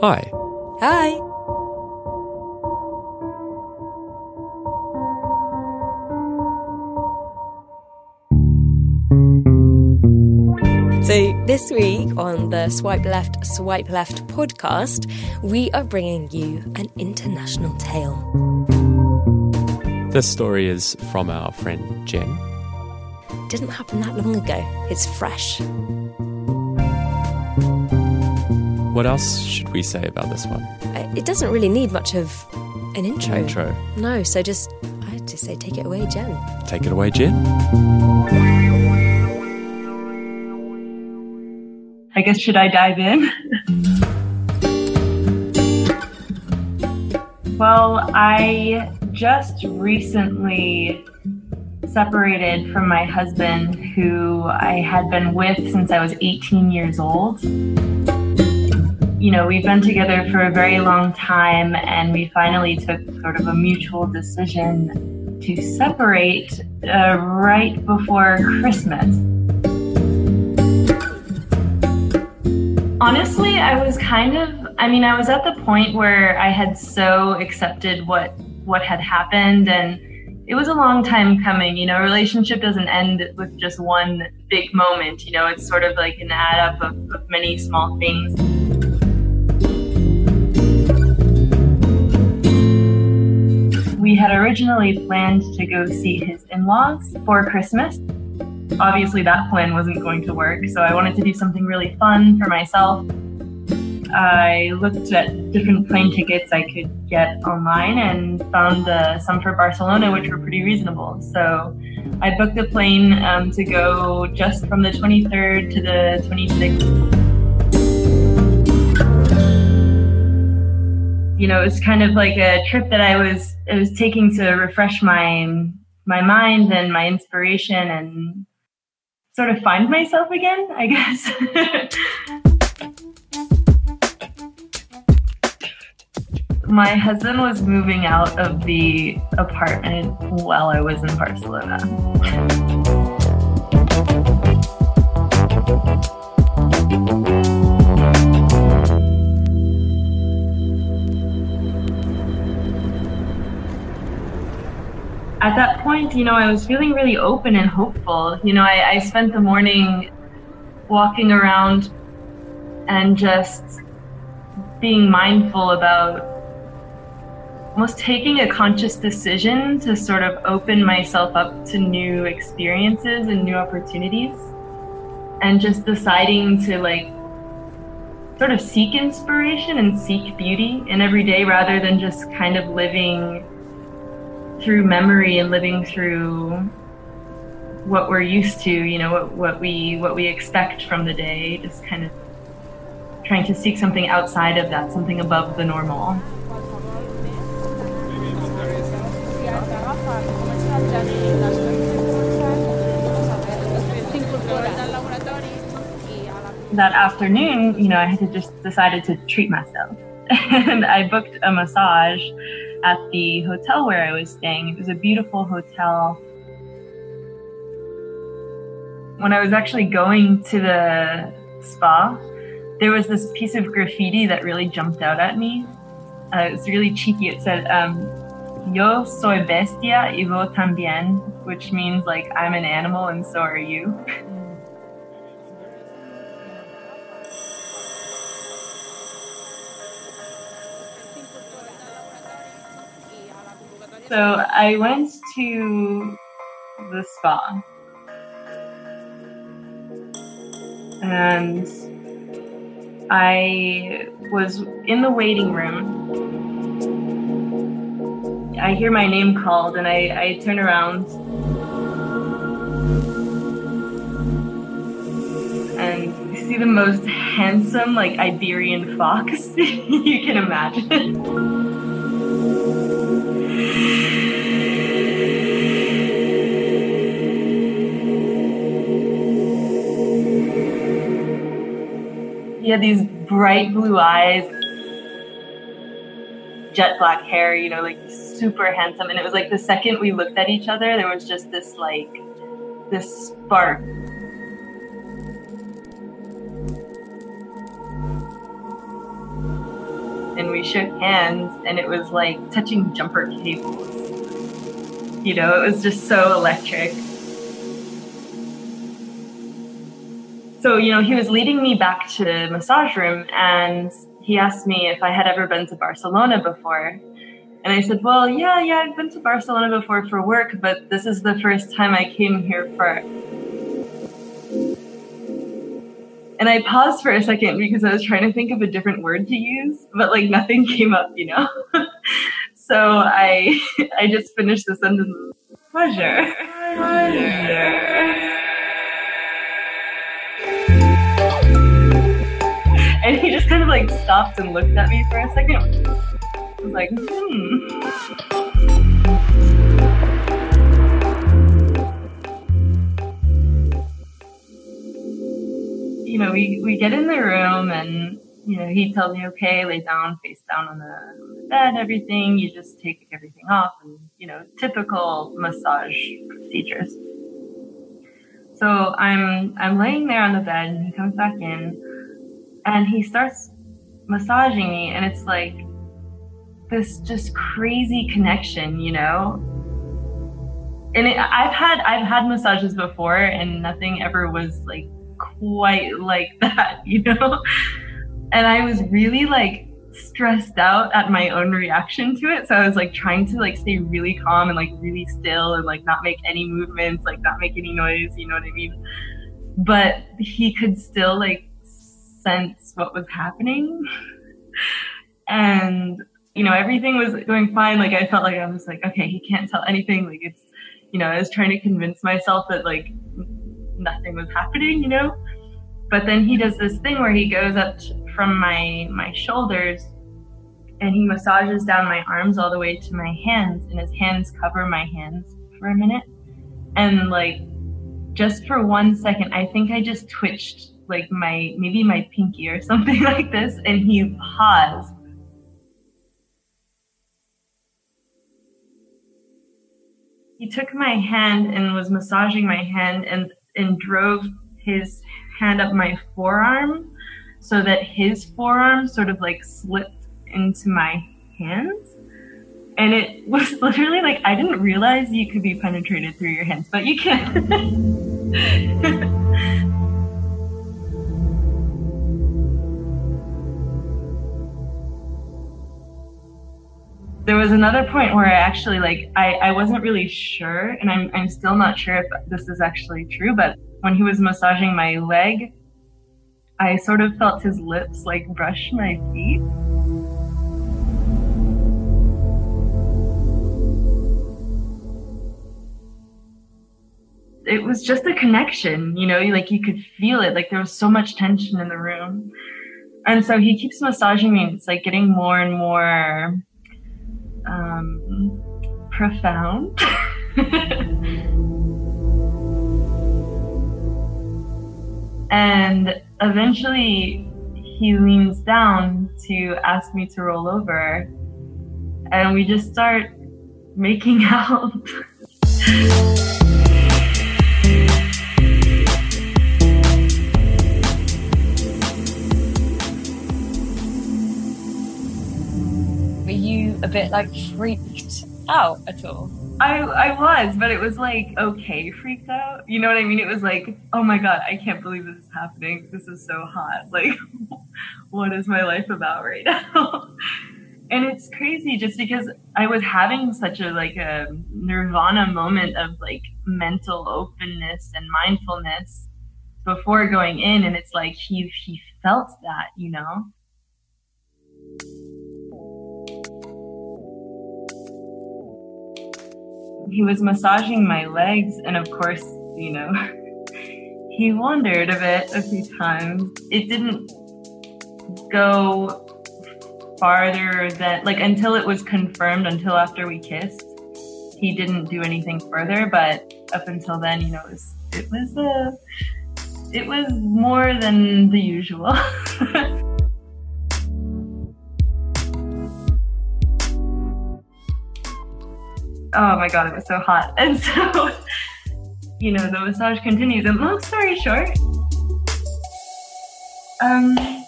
Hi. Hi. So, this week on the Swipe Left, Swipe Left podcast, we are bringing you an international tale. This story is from our friend Jen. Didn't happen that long ago. It's fresh. What else should we say about this one? Uh, It doesn't really need much of an intro. Intro. No, so just, I'd just say take it away, Jen. Take it away, Jen. I guess should I dive in? well, I just recently separated from my husband who I had been with since I was 18 years old. You know, we've been together for a very long time and we finally took sort of a mutual decision to separate uh, right before Christmas. Honestly, I was kind of I mean, I was at the point where I had so accepted what what had happened and it was a long time coming. You know, a relationship doesn't end with just one big moment, you know, it's sort of like an add up of, of many small things. Had originally planned to go see his in-laws for Christmas. Obviously that plan wasn't going to work so i wanted to do something really fun for myself. I looked at different plane tickets i could get online and found uh, some for barcelona which were pretty reasonable. So i booked a plane um, to go just from the 23rd to the 26th you know it was kind of like a trip that i was i was taking to refresh my my mind and my inspiration and sort of find myself again, I guess. My husband was moving out of the apartment while I was in Barcelona. At that point, you know, I was feeling really open and hopeful. You know, I, I spent the morning walking around and just being mindful about almost taking a conscious decision to sort of open myself up to new experiences and new opportunities and just deciding to like sort of seek inspiration and seek beauty in every day rather than just kind of living through memory and living through what we're used to, you know, what, what we what we expect from the day, just kind of trying to seek something outside of that, something above the normal. That afternoon, you know, I had to just decided to treat myself. and I booked a massage at the hotel where I was staying. It was a beautiful hotel. When I was actually going to the spa, there was this piece of graffiti that really jumped out at me. Uh, it was really cheeky. It said, um, Yo soy bestia y vos también, which means like I'm an animal and so are you. So I went to the spa and I was in the waiting room. I hear my name called and I, I turn around and see the most handsome, like Iberian fox you can imagine. He had these bright blue eyes, jet black hair, you know, like super handsome. And it was like the second we looked at each other, there was just this like, this spark. and we shook hands, and it was like touching jumper cables. You know, it was just so electric. So, you know, he was leading me back to the massage room and he asked me if I had ever been to Barcelona before. And I said, Well, yeah, yeah, I've been to Barcelona before for work, but this is the first time I came here for. And I paused for a second because I was trying to think of a different word to use, but like nothing came up, you know? so I I just finished the sentence pleasure. Pleasure. And he just kind of like stopped and looked at me for a second. I was like, hmm. You know, we, we get in the room and, you know, he tells me, okay, lay down, face down on the, on the bed, everything. You just take everything off and, you know, typical massage procedures. So I'm I'm laying there on the bed and he comes back in and he starts massaging me and it's like this just crazy connection you know? And it, i've had i've had massages before and nothing ever was like quite like that you know? And i was really like stressed out at my own reaction to it. So i was like trying to like stay really calm and like really still and like not make any movements like not make any noise you know what i mean? But he could still like sense what was happening. and, you know, everything was going fine. Like, I felt like I was like, okay, he can't tell anything. Like, it's, you know, I was trying to convince myself that, like, nothing was happening, you know? But then he does this thing where he goes up from my, my shoulders and he massages down my arms all the way to my hands and his hands cover my hands for a minute and like just for one second i think i just twitched like my maybe my pinky or something like this and he paused. He took my hand and was massaging my hand and and drove his hand up my forearm so that his forearm sort of like slipped into my hands. And it was literally like i didn't realize you could be penetrated through your hands but you can there was another point where I actually like I, I wasn't really sure and I'm I'm still not sure if this is actually true, but when he was massaging my leg, I sort of felt his lips like brush my feet. It was just a connection, you know, like you could feel it, like there was so much tension in the room. And so he keeps massaging me, and it's like getting more and more um, profound. and eventually he leans down to ask me to roll over and we just start making out bit like freaked out at all? I I was, but it was like okay, freaked out. You know what I mean? It was like, oh my god, I can't believe this is happening. This is so hot. Like, what is my life about right now? and it's crazy just because I was having such a like a nirvana moment of like mental openness and mindfulness before going in, and it's like he he felt that, you know. He was massaging my legs, and of course, you know, he wondered a bit a few times. It didn't go farther than like until it was confirmed, until after we kissed. He didn't do anything further, but up until then, you know, it was it was uh, it was more than the usual. oh my god, it was so hot. And so, you know, the massage continues. And long story short, um, I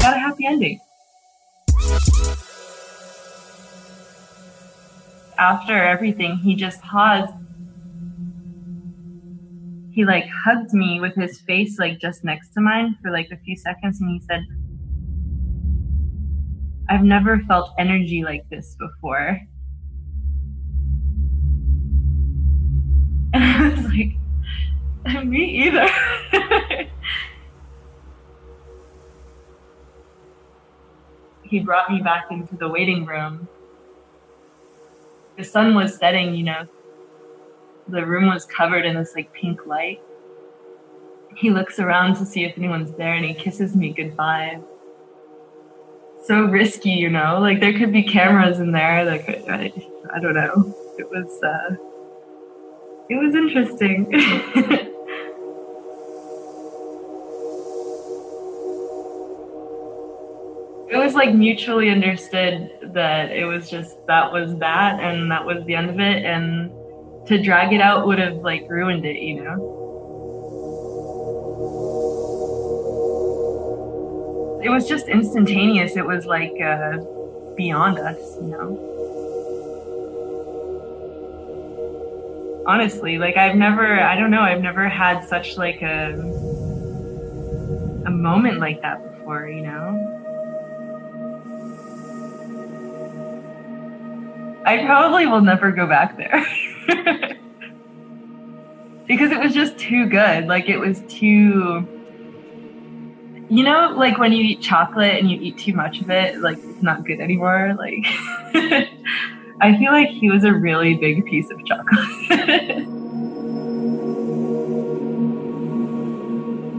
got a happy ending. After everything, he just paused. He like hugged me with his face like just next to mine for like a few seconds and he said, I've never felt energy like this before. I was like, me either. he brought me back into the waiting room. The sun was setting, you know. The room was covered in this like pink light. He looks around to see if anyone's there and he kisses me goodbye so risky, you know. Like there could be cameras in there. Like I, I don't know. It was uh, it was interesting. it was like mutually understood that it was just that was that and that was the end of it and to drag it out would have like ruined it you know it was just instantaneous. It was like uh, beyond us, you know. Honestly, like I've never, I don't know, I've never had such like a a moment like that before, you know. I probably will never go back there. because it was just too good. Like it was too you know, like when you eat chocolate and you eat too much of it, like it's not good anymore. Like, I feel like he was a really big piece of chocolate.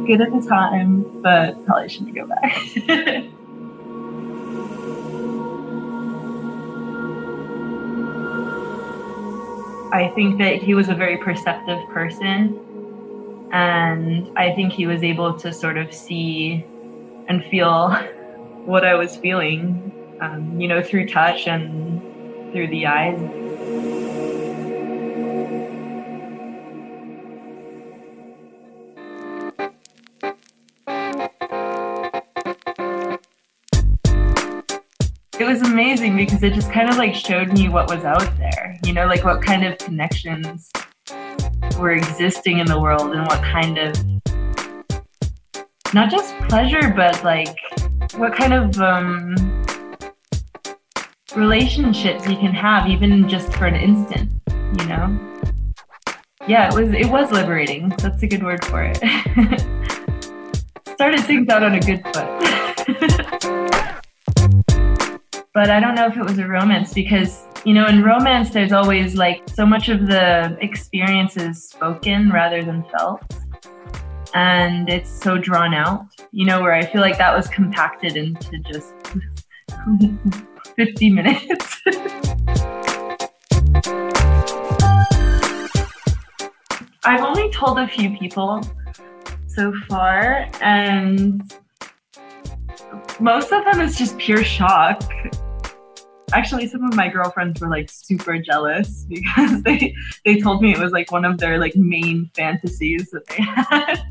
good at the time, but probably shouldn't go back. I think that he was a very perceptive person and I think he was able to sort of see and feel what I was feeling, um, you know, through touch and through the eyes. It was amazing because it just kind of like showed me what was out there, you know, like what kind of connections were existing in the world and what kind of not just pleasure but like what kind of um, relationships you can have even just for an instant you know? Yeah it was it was liberating. That's a good word for it. Started things out on a good foot. But i don't know if it was a romance because you know, in romance, there's always like so much of the experience is spoken rather than felt. And it's so drawn out, you know, where I feel like that was compacted into just 50 minutes. I've only told a few people so far, and most of them is just pure shock. Actually some of my girlfriends were like super jealous because they they told me it was like one of their like main fantasies that they had.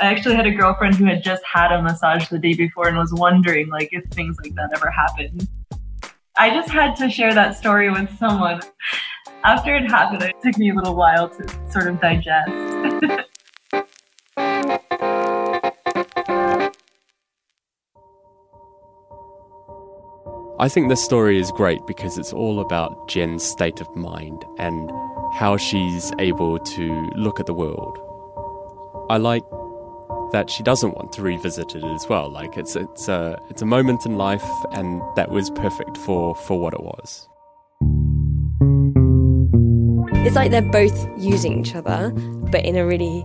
I actually had a girlfriend who had just had a massage the day before and was wondering like if things like that ever happened i just had to share that story with someone after it happened it took me a little while to sort of digest I think this story is great because it's all about Jen's state of mind and how she's able to look at the world. I like that she doesn't want to revisit it as well. Like it's it's a it's a moment in life and that was perfect for for what it was. It's like they're both using each other, but in a really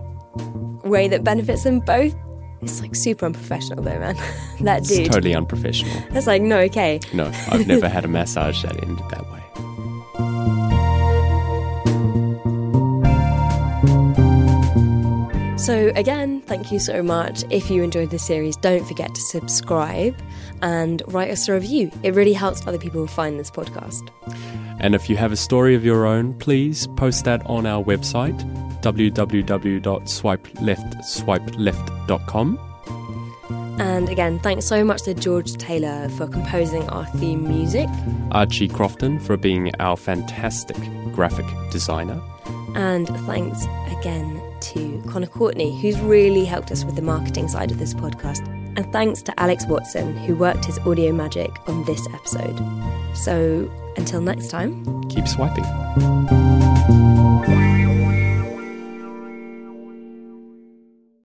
way that benefits them both. It's like super unprofessional though, man. that dude. It's totally unprofessional. That's like no okay. No, I've never had a massage that ended that way. So, again, thank you so much. If you enjoyed this series, don't forget to subscribe and write us a review. It really helps other people find this podcast. And if you have a story of your own, please post that on our website, www.swipeleftswipeleft.com. And again, thanks so much to George Taylor for composing our theme music. Archie Crofton for being our fantastic graphic designer. And thanks again to Connor Courtney, who's really helped us with the marketing side of this podcast. And thanks to Alex Watson, who worked his audio magic on this episode. So until next time, keep swiping.